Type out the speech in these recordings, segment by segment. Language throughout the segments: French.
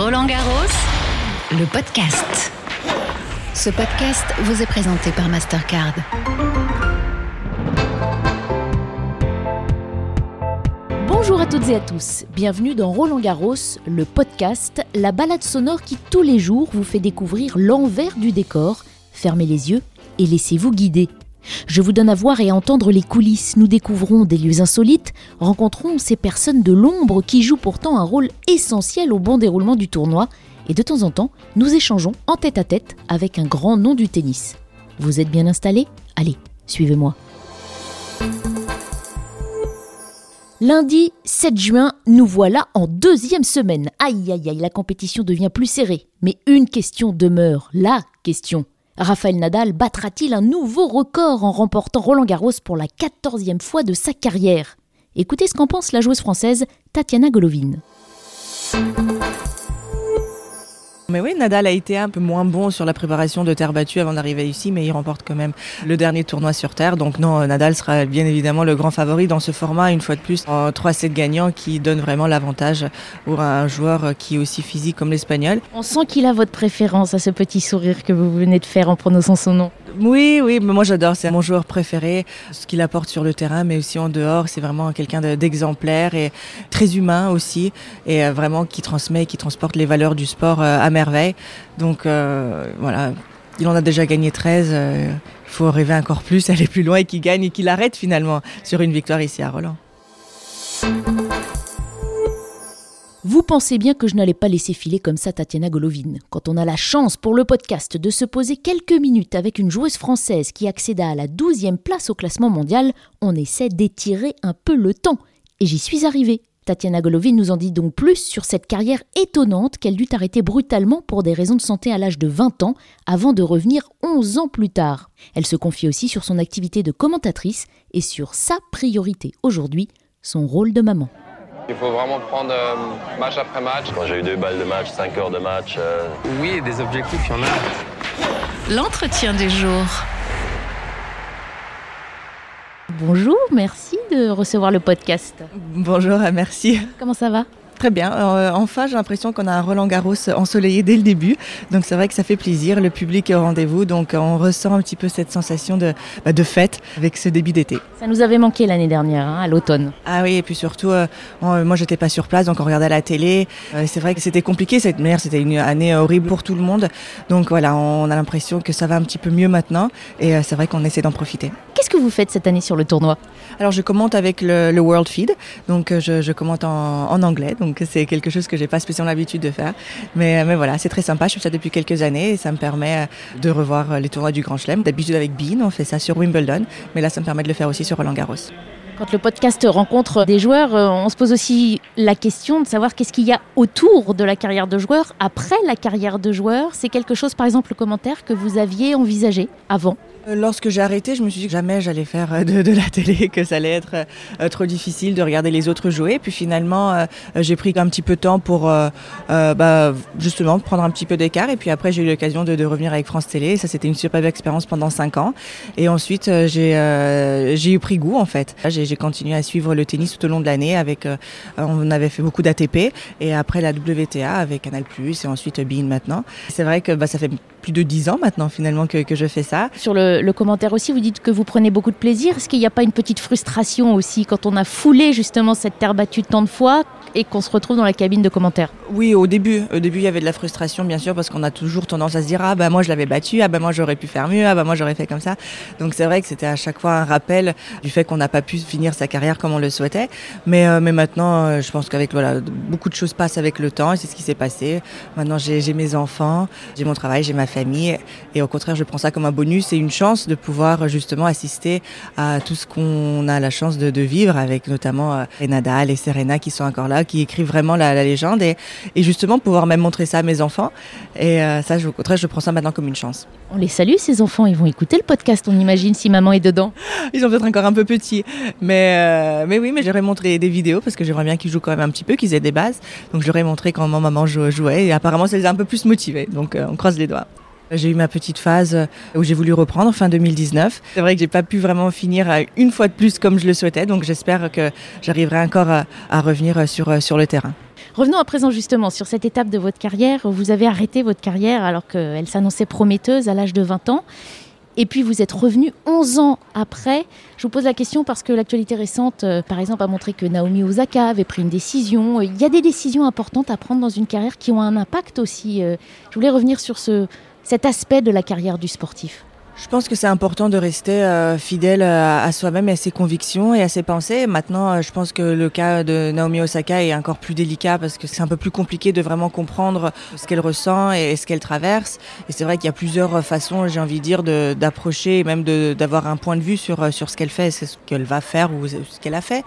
Roland Garros, le podcast. Ce podcast vous est présenté par Mastercard. Bonjour à toutes et à tous, bienvenue dans Roland Garros, le podcast, la balade sonore qui tous les jours vous fait découvrir l'envers du décor. Fermez les yeux et laissez-vous guider. Je vous donne à voir et à entendre les coulisses, nous découvrons des lieux insolites, rencontrons ces personnes de l'ombre qui jouent pourtant un rôle essentiel au bon déroulement du tournoi, et de temps en temps, nous échangeons en tête à tête avec un grand nom du tennis. Vous êtes bien installés? Allez, suivez-moi. Lundi 7 juin, nous voilà en deuxième semaine. Aïe aïe aïe, la compétition devient plus serrée. Mais une question demeure, la question. Raphaël Nadal battra-t-il un nouveau record en remportant Roland Garros pour la quatorzième fois de sa carrière? Écoutez ce qu'en pense la joueuse française Tatiana Golovin. Mais oui, Nadal a été un peu moins bon sur la préparation de terre battue avant d'arriver ici, mais il remporte quand même le dernier tournoi sur terre. Donc non, Nadal sera bien évidemment le grand favori dans ce format, une fois de plus, en 3-7 gagnants qui donne vraiment l'avantage pour un joueur qui est aussi physique comme l'Espagnol. On sent qu'il a votre préférence à ce petit sourire que vous venez de faire en prononçant son nom. Oui, oui, moi j'adore, c'est mon joueur préféré, ce qu'il apporte sur le terrain, mais aussi en dehors, c'est vraiment quelqu'un d'exemplaire et très humain aussi, et euh, vraiment qui transmet, qui transporte les valeurs du sport euh, à merveille. Donc euh, voilà, il en a déjà gagné 13, il faut rêver encore plus, aller plus loin et qu'il gagne et qu'il arrête finalement sur une victoire ici à Roland. Vous pensez bien que je n'allais pas laisser filer comme ça Tatiana Golovin. Quand on a la chance pour le podcast de se poser quelques minutes avec une joueuse française qui accéda à la 12e place au classement mondial, on essaie d'étirer un peu le temps. Et j'y suis arrivée. Tatiana Golovin nous en dit donc plus sur cette carrière étonnante qu'elle dut arrêter brutalement pour des raisons de santé à l'âge de 20 ans avant de revenir 11 ans plus tard. Elle se confie aussi sur son activité de commentatrice et sur sa priorité aujourd'hui, son rôle de maman. Il faut vraiment prendre euh, match après match. Quand j'ai eu deux balles de match, cinq heures de match. euh, Oui, et des objectifs, il y en a. L'entretien du jour. Bonjour, merci de recevoir le podcast. Bonjour, merci. Comment ça va? Très bien. Euh, enfin, j'ai l'impression qu'on a un Roland Garros ensoleillé dès le début. Donc c'est vrai que ça fait plaisir. Le public est au rendez-vous. Donc on ressent un petit peu cette sensation de, bah, de fête avec ce début d'été. Ça nous avait manqué l'année dernière, hein, à l'automne. Ah oui, et puis surtout, euh, moi j'étais pas sur place, donc on regardait la télé. Euh, c'est vrai que c'était compliqué cette manière, c'était une année horrible pour tout le monde. Donc voilà, on a l'impression que ça va un petit peu mieux maintenant. Et euh, c'est vrai qu'on essaie d'en profiter. Qu'est-ce que vous faites cette année sur le tournoi? Alors je commente avec le, le World Feed, donc je, je commente en, en anglais, donc c'est quelque chose que j'ai pas spécialement l'habitude de faire. Mais, euh, mais voilà, c'est très sympa, je fais ça depuis quelques années et ça me permet euh, de revoir euh, les tournois du Grand Chelem. D'habitude avec Bean, on fait ça sur Wimbledon, mais là ça me permet de le faire aussi sur Roland Garros. Quand le podcast rencontre des joueurs, on se pose aussi la question de savoir qu'est-ce qu'il y a autour de la carrière de joueur, après la carrière de joueur. C'est quelque chose, par exemple, le commentaire que vous aviez envisagé avant. Euh, Lorsque j'ai arrêté, je me suis dit que jamais j'allais faire euh, de, de la télé, que ça allait être euh, trop difficile de regarder les autres jouer. Puis finalement, euh, j'ai pris un petit peu de temps pour euh, euh, bah, justement prendre un petit peu d'écart. Et puis après, j'ai eu l'occasion de, de revenir avec France Télé. Ça, c'était une superbe expérience pendant cinq ans. Et ensuite, euh, j'ai euh, j'ai eu pris goût en fait. J'ai continué à suivre le tennis tout au long de l'année. Avec, euh, on avait fait beaucoup d'ATP et après la WTA avec Canal+ et ensuite Bein maintenant. C'est vrai que bah, ça fait plus de dix ans maintenant finalement que, que je fais ça. Sur le, le commentaire aussi, vous dites que vous prenez beaucoup de plaisir. Est-ce qu'il n'y a pas une petite frustration aussi quand on a foulé justement cette terre battue tant de fois et qu'on se retrouve dans la cabine de commentaires Oui, au début, au début, il y avait de la frustration, bien sûr, parce qu'on a toujours tendance à se dire ah bah moi je l'avais battu, ah bah moi j'aurais pu faire mieux, ah bah moi j'aurais fait comme ça. Donc c'est vrai que c'était à chaque fois un rappel du fait qu'on n'a pas pu finir sa carrière comme on le souhaitait. Mais euh, mais maintenant, euh, je pense qu'avec voilà, beaucoup de choses passent avec le temps et c'est ce qui s'est passé. Maintenant, j'ai mes enfants, j'ai mon travail, j'ai ma famille, et au contraire, je prends ça comme un bonus et une chance de pouvoir justement assister à tout ce qu'on a la chance de, de vivre avec notamment euh, Nadal et Serena qui sont encore là, qui écrivent vraiment la, la légende et, et justement pouvoir même montrer ça à mes enfants. Et euh, ça, je, au contraire, je prends ça maintenant comme une chance. On les salue, ces enfants. Ils vont écouter le podcast, on imagine, si maman est dedans. Ils sont peut-être encore un peu petits, mais euh, mais oui, mais j'aurais montré des vidéos parce que j'aimerais bien qu'ils jouent quand même un petit peu, qu'ils aient des bases. Donc j'aurais montré comment maman jou- jouait et apparemment ça les a un peu plus motivés. Donc euh, on croise les doigts. J'ai eu ma petite phase où j'ai voulu reprendre fin 2019. C'est vrai que j'ai pas pu vraiment finir euh, une fois de plus comme je le souhaitais, donc j'espère que j'arriverai encore à, à revenir sur, sur le terrain. Revenons à présent justement sur cette étape de votre carrière. Vous avez arrêté votre carrière alors qu'elle s'annonçait prometteuse à l'âge de 20 ans. Et puis vous êtes revenu 11 ans après. Je vous pose la question parce que l'actualité récente, euh, par exemple, a montré que Naomi Osaka avait pris une décision. Il y a des décisions importantes à prendre dans une carrière qui ont un impact aussi. Euh, je voulais revenir sur ce, cet aspect de la carrière du sportif. Je pense que c'est important de rester euh, fidèle à, à soi-même et à ses convictions et à ses pensées. Maintenant, euh, je pense que le cas de Naomi Osaka est encore plus délicat parce que c'est un peu plus compliqué de vraiment comprendre ce qu'elle ressent et, ce qu'elle traverse. Et c'est vrai qu'il y a plusieurs façons, j'ai envie de dire, d'approcher et même d'avoir un point de vue sur, euh, ce qu'elle fait, ce qu'elle va faire ou ce qu'elle a fait.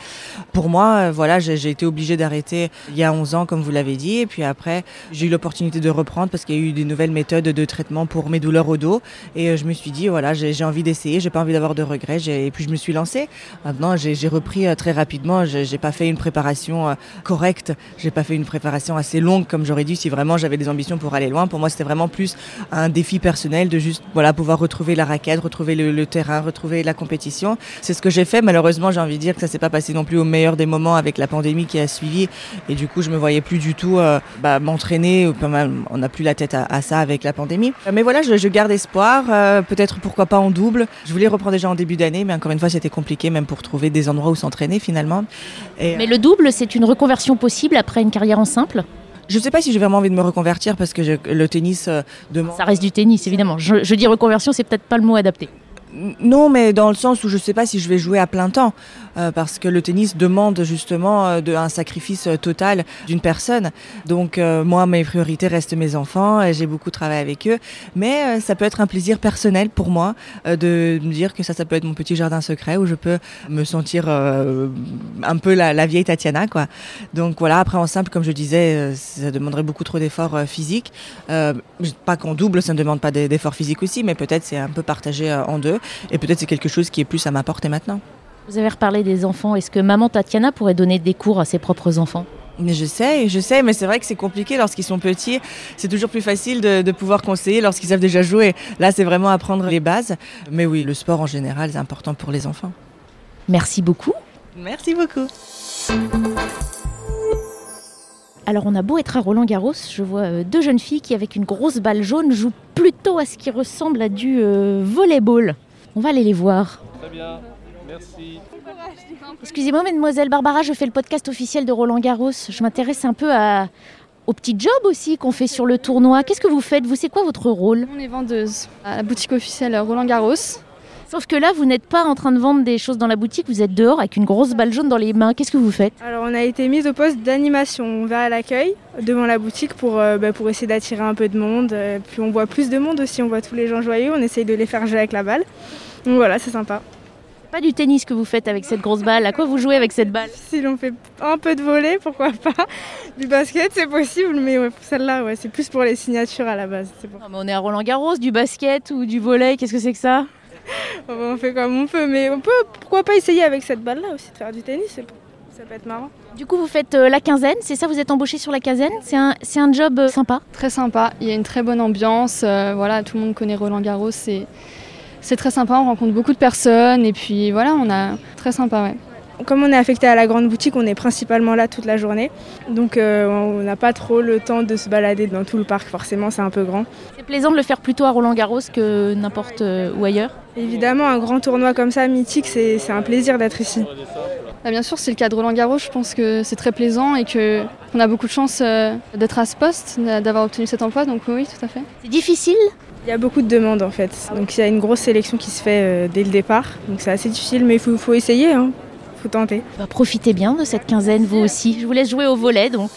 Pour moi, euh, voilà, j'ai été obligée d'arrêter il y a 11 ans, comme vous l'avez dit. Et puis après, j'ai eu l'opportunité de reprendre parce qu'il y a eu des nouvelles méthodes de traitement pour mes douleurs au dos. Et euh, je me suis dit, voilà, j'ai envie d'essayer, j'ai pas envie d'avoir de regrets. Et puis je me suis lancée. Maintenant, j'ai repris euh, très rapidement. J'ai pas fait une préparation euh, correcte. J'ai pas fait une préparation assez longue comme j'aurais dû si vraiment j'avais des ambitions pour aller loin. Pour moi, c'était vraiment plus un défi personnel de juste voilà pouvoir retrouver la raquette, retrouver le, terrain, retrouver la compétition. C'est ce que j'ai fait. Malheureusement, j'ai envie de dire que ça s'est pas passé non plus au meilleur des moments avec la pandémie qui a suivi. Et du coup, je me voyais plus du tout euh, bah, m'entraîner. On n'a plus la tête à, ça avec la pandémie. Euh, Mais voilà, je, garde espoir. Peut-être pourquoi pas en double. Je voulais reprendre déjà en début d'année, mais encore une fois, c'était compliqué même pour trouver des endroits où s'entraîner finalement. Et, Mais le double, c'est une reconversion possible après une carrière en simple? Je sais pas si j'ai vraiment envie de me reconvertir parce que je- le tennis euh, demande. Ça reste du tennis, évidemment. Je, je dis reconversion, c'est peut-être pas le mot adapté. Non, mais dans le sens où je sais pas si je vais jouer à plein temps, euh, parce que le tennis demande justement euh, un sacrifice euh, total d'une personne. Donc moi, mes priorités restent mes enfants, et j'ai beaucoup travaillé avec eux, mais ça peut être un plaisir personnel pour moi de me dire que ça, ça peut être mon petit jardin secret où je peux me sentir un peu la, vieille Tatiana. Donc voilà, après en simple, comme je disais, ça demanderait beaucoup trop d'efforts physiques. Pas qu'en double, ça ne demande pas d'e- d'efforts physiques aussi, mais peut-être c'est un peu partagé en deux. Et peut-être c'est quelque chose qui est plus à ma portée maintenant. Vous avez reparlé des enfants. Est-ce que maman Tatiana pourrait donner des cours à ses propres enfants? Mais je sais, je sais, mais c'est vrai que c'est compliqué lorsqu'ils sont petits. C'est toujours plus facile de, de pouvoir conseiller lorsqu'ils savent déjà jouer. Là, c'est vraiment apprendre les bases. Mais oui, le sport en général, c'est important pour les enfants. Merci beaucoup. Merci beaucoup. Alors on a beau être à Roland Garros, je vois euh, deux jeunes filles qui avec une grosse balle jaune jouent plutôt à ce qui ressemble à du euh, volleyball. On va aller les voir. Très bien, merci. Excusez-moi mademoiselle Barbara, je fais le podcast officiel de Roland Garros. Je m'intéresse un peu à, au petit job aussi qu'on fait sur le tournoi. Qu'est-ce que vous faites? Vous, c'est quoi votre rôle? On est vendeuse à la boutique officielle Roland Garros. Sauf que là, vous n'êtes pas en train de vendre des choses dans la boutique, vous êtes dehors avec une grosse balle jaune dans les mains. Qu'est-ce que vous faites Alors on a été mise au poste d'animation. On va à l'accueil devant la boutique pour, euh, bah, pour essayer d'attirer un peu de monde. Euh, puis on voit plus de monde aussi, on voit tous les gens joyeux, on essaye de les faire jouer avec la balle. Donc voilà, c'est sympa. Pas du tennis que vous faites avec cette grosse balle. À quoi vous jouez avec cette balle Si l'on fait un peu de volet, pourquoi pas. Du basket, c'est possible, mais ouais, celle-là, ouais, c'est plus pour les signatures à la base. pour- Non, mais On est à Roland Garros, du basket ou du volley, qu'est-ce que c'est que ça? On fait comme on peut, mais on peut, pourquoi pas essayer avec cette balle-là aussi de faire du tennis, ça peut être marrant. Du coup, vous faites euh, la quinzaine, c'est ça Vous êtes embauché sur la quinzaine C'est un, c'est un job euh, sympa? Très sympa, il y a une très bonne ambiance. euh, voilà, tout le monde connaît Roland Garros. C'est, c'est très sympa, on rencontre beaucoup de personnes. Et puis voilà, on a très sympa, ouais. Comme on est affecté à la grande boutique, on est principalement là toute la journée. Donc euh, on n'a pas trop le temps de se balader dans tout le parc, forcément c'est un peu grand. C'est plaisant de le faire plutôt à Roland Garros que n'importe où ailleurs? Évidemment, un grand tournoi comme ça, mythique, c'est c'est un plaisir d'être ici. Bah, bien sûr, c'est le cas de Roland Garros. Je pense que c'est très plaisant et que on a beaucoup de chance euh, d'être à ce poste, d'avoir obtenu cet emploi. Donc oui, tout à fait. C'est difficile? Il y a beaucoup de demandes en fait. Donc il y a une grosse sélection qui se fait euh, dès le départ. Donc c'est assez difficile, mais il faut, faut essayer, hein. faut tenter. Bah, Profitez bien de cette quinzaine, vous aussi. Je vous laisse jouer au volet, donc.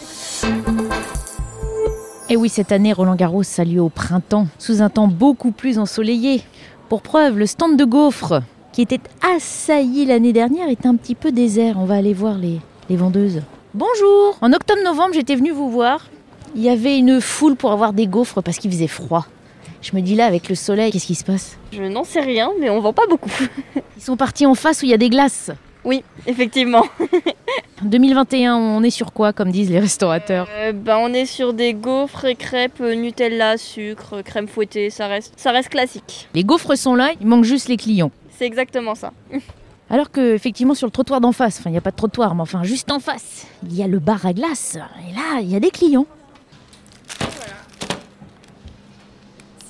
Et oui, cette année, Roland Garros a lieu au printemps, sous un temps beaucoup plus ensoleillé. Pour preuve, le stand de gaufres, qui était assailli l'année dernière, est un petit peu désert. On va aller voir les, les vendeuses. Bonjour En octobre-novembre, j'étais venue vous voir. Il y avait une foule pour avoir des gaufres parce qu'il faisait froid. Je me dis là, avec le soleil, qu'est-ce qui se passe? Je n'en sais rien, mais on vend pas beaucoup. Ils sont partis en face où il y a des glaces. Oui, effectivement. 2021, on est sur quoi, comme disent les restaurateurs Euh, ben, on est sur des gaufres et crêpes, euh, Nutella, sucre, crème fouettée, ça reste, ça reste classique. Les gaufres sont là, il manque juste les clients. C'est exactement ça. Alors que, effectivement, sur le trottoir d'en face, enfin, il n'y a pas de trottoir, mais enfin, juste en face, il y a le bar à glace. Et là, il y a des clients.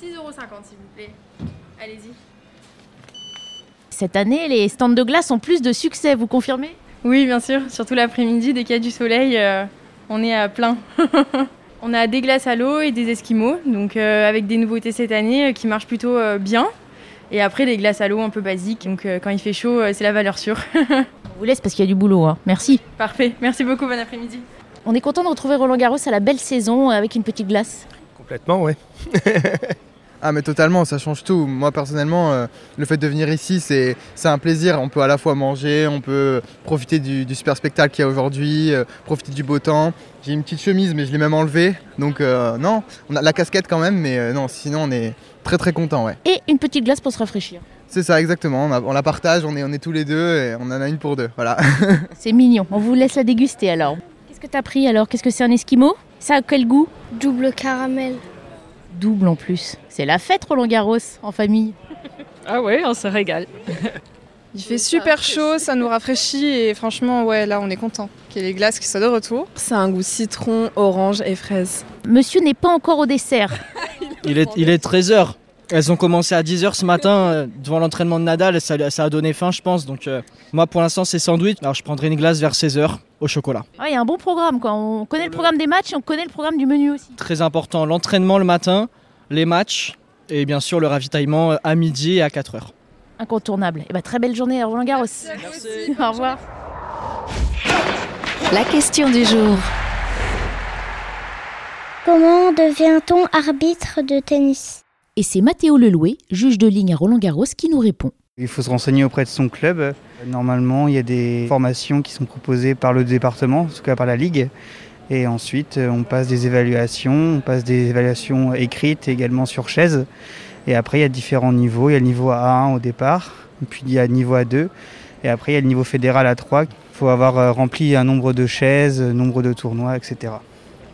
6,50€ s'il vous plaît. Allez-y. Cette année, les stands de glace ont plus de succès, vous confirmez? Oui, bien sûr. Surtout l'après-midi, dès qu'il y a du soleil, euh, on est à plein. on a des glaces à l'eau et des esquimaux, donc euh, avec des nouveautés cette année euh, qui marchent plutôt euh, bien. Et après, des glaces à l'eau un peu basiques. Donc euh, quand il fait chaud, euh, c'est la valeur sûre. On vous laisse parce qu'il y a du boulot, hein. Merci. Parfait. Merci beaucoup. Bon après-midi. On est content de retrouver Roland Garros à la belle saison avec une petite glace. Complètement, ouais. Ah mais totalement, ça change tout. Moi personnellement, euh, le fait de venir ici, c'est c'est un plaisir. On peut à la fois manger, on peut profiter du, du super spectacle qu'il y a aujourd'hui, euh, profiter du beau temps. J'ai une petite chemise mais je l'ai même enlevée. Donc euh, non, on a la casquette quand même, mais euh, non, sinon on est très très content, ouais. Et une petite glace pour se rafraîchir. C'est ça exactement, on, a- on la partage, on est, on est tous les deux et on en a une pour deux, voilà. C'est mignon. On vous laisse la déguster alors. Qu'est-ce que t'as pris alors? Qu'est-ce que c'est un esquimau? Ça a quel goût? Double caramel. Double en plus. C'est la fête Roland Garros en famille. Ah ouais, on se régale. Il fait super chaud, ça nous rafraîchit et franchement, ouais, là on est content qu'il y ait les glaces qui soient de retour. C'est un goût citron, orange et fraise. Monsieur n'est pas encore au dessert. Il est, il est 13h. Elles ont commencé à 10h ce matin euh, devant l'entraînement de Nadal. Ça, ça a donné faim, je pense. Donc, euh, moi, pour l'instant, c'est sandwich. Alors, je prendrai une glace vers 16h au chocolat. Ah, Il y a un bon programme quoi. On connaît le programme des matchs et on connaît le programme du menu aussi. Très important, l'entraînement le matin, les matchs et bien sûr le ravitaillement euh, à midi et à 4h. Incontournable. Et bah, très belle journée à Roland Garros. au revoir. La question du jour. Comment devient-on arbitre de tennis? Et c'est Mathéo Leloué, juge de ligne à Roland Garros, qui nous répond. Il faut se renseigner auprès de son club. Normalement, il y a des formations qui sont proposées par le département, en tout cas par la Ligue. Et ensuite, on passe des évaluations, on passe des évaluations écrites également sur chaise. Et après, il y a différents niveaux. Il y a le niveau A1 au départ, puis il y a le niveau A2. Et après, il y a le niveau fédéral A3. Il faut avoir euh, rempli un nombre de chaises, nombre de tournois, etc.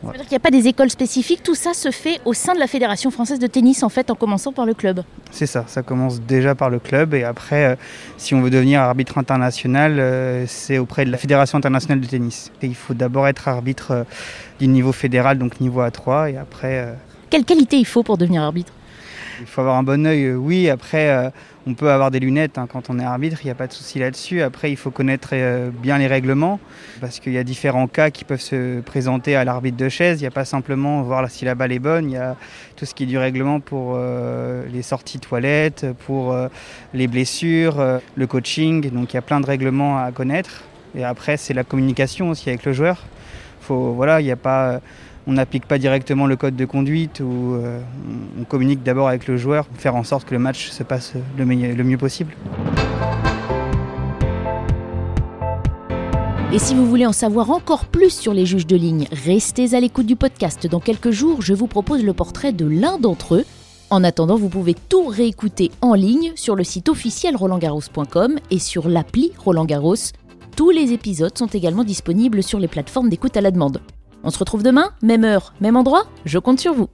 Ça veut dire qu'il n'y a pas des écoles spécifiques, tout ça se fait au sein de la Fédération française de tennis en fait, en commençant par le club. C'est ça, ça commence déjà par le club. Et après, euh, si on veut devenir arbitre international, euh, c'est auprès de la Fédération internationale de tennis. Et il faut d'abord être arbitre euh, du niveau fédéral, donc niveau A3, et après, Quelle qualité il faut pour devenir arbitre? Il faut avoir un bon œil. euh, oui, après, euh, on peut avoir des lunettes hein, quand on est arbitre, il n'y a pas de souci là-dessus. Après, il faut connaître euh, bien les règlements, parce qu'il y a différents cas qui peuvent se présenter à l'arbitre de chaise. Il n'y a pas simplement voir si la balle est bonne, il y a tout ce qui est du règlement pour les sorties toilettes, pour les blessures, le coaching. Donc il y a plein de règlements à connaître. Et après, c'est la communication aussi avec le joueur. Il n'y a pas on n'applique pas directement le code de conduite ou euh, on communique d'abord avec le joueur pour faire en sorte que le match se passe le, le mieux possible. Et si vous voulez en savoir encore plus sur les juges de ligne, restez à l'écoute du podcast. Dans quelques jours, je vous propose le portrait de l'un d'entre eux. En attendant, vous pouvez tout réécouter en ligne sur le site officiel rolandgarros.com et sur l'appli Roland Garros. Tous les épisodes sont également disponibles sur les plateformes d'écoute à la demande. On se retrouve demain, même heure, même endroit, je compte sur vous.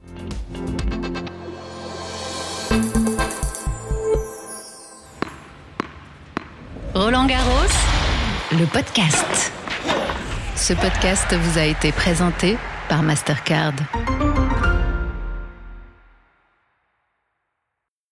Roland Garros, le podcast. Ce podcast vous a été présenté par Mastercard.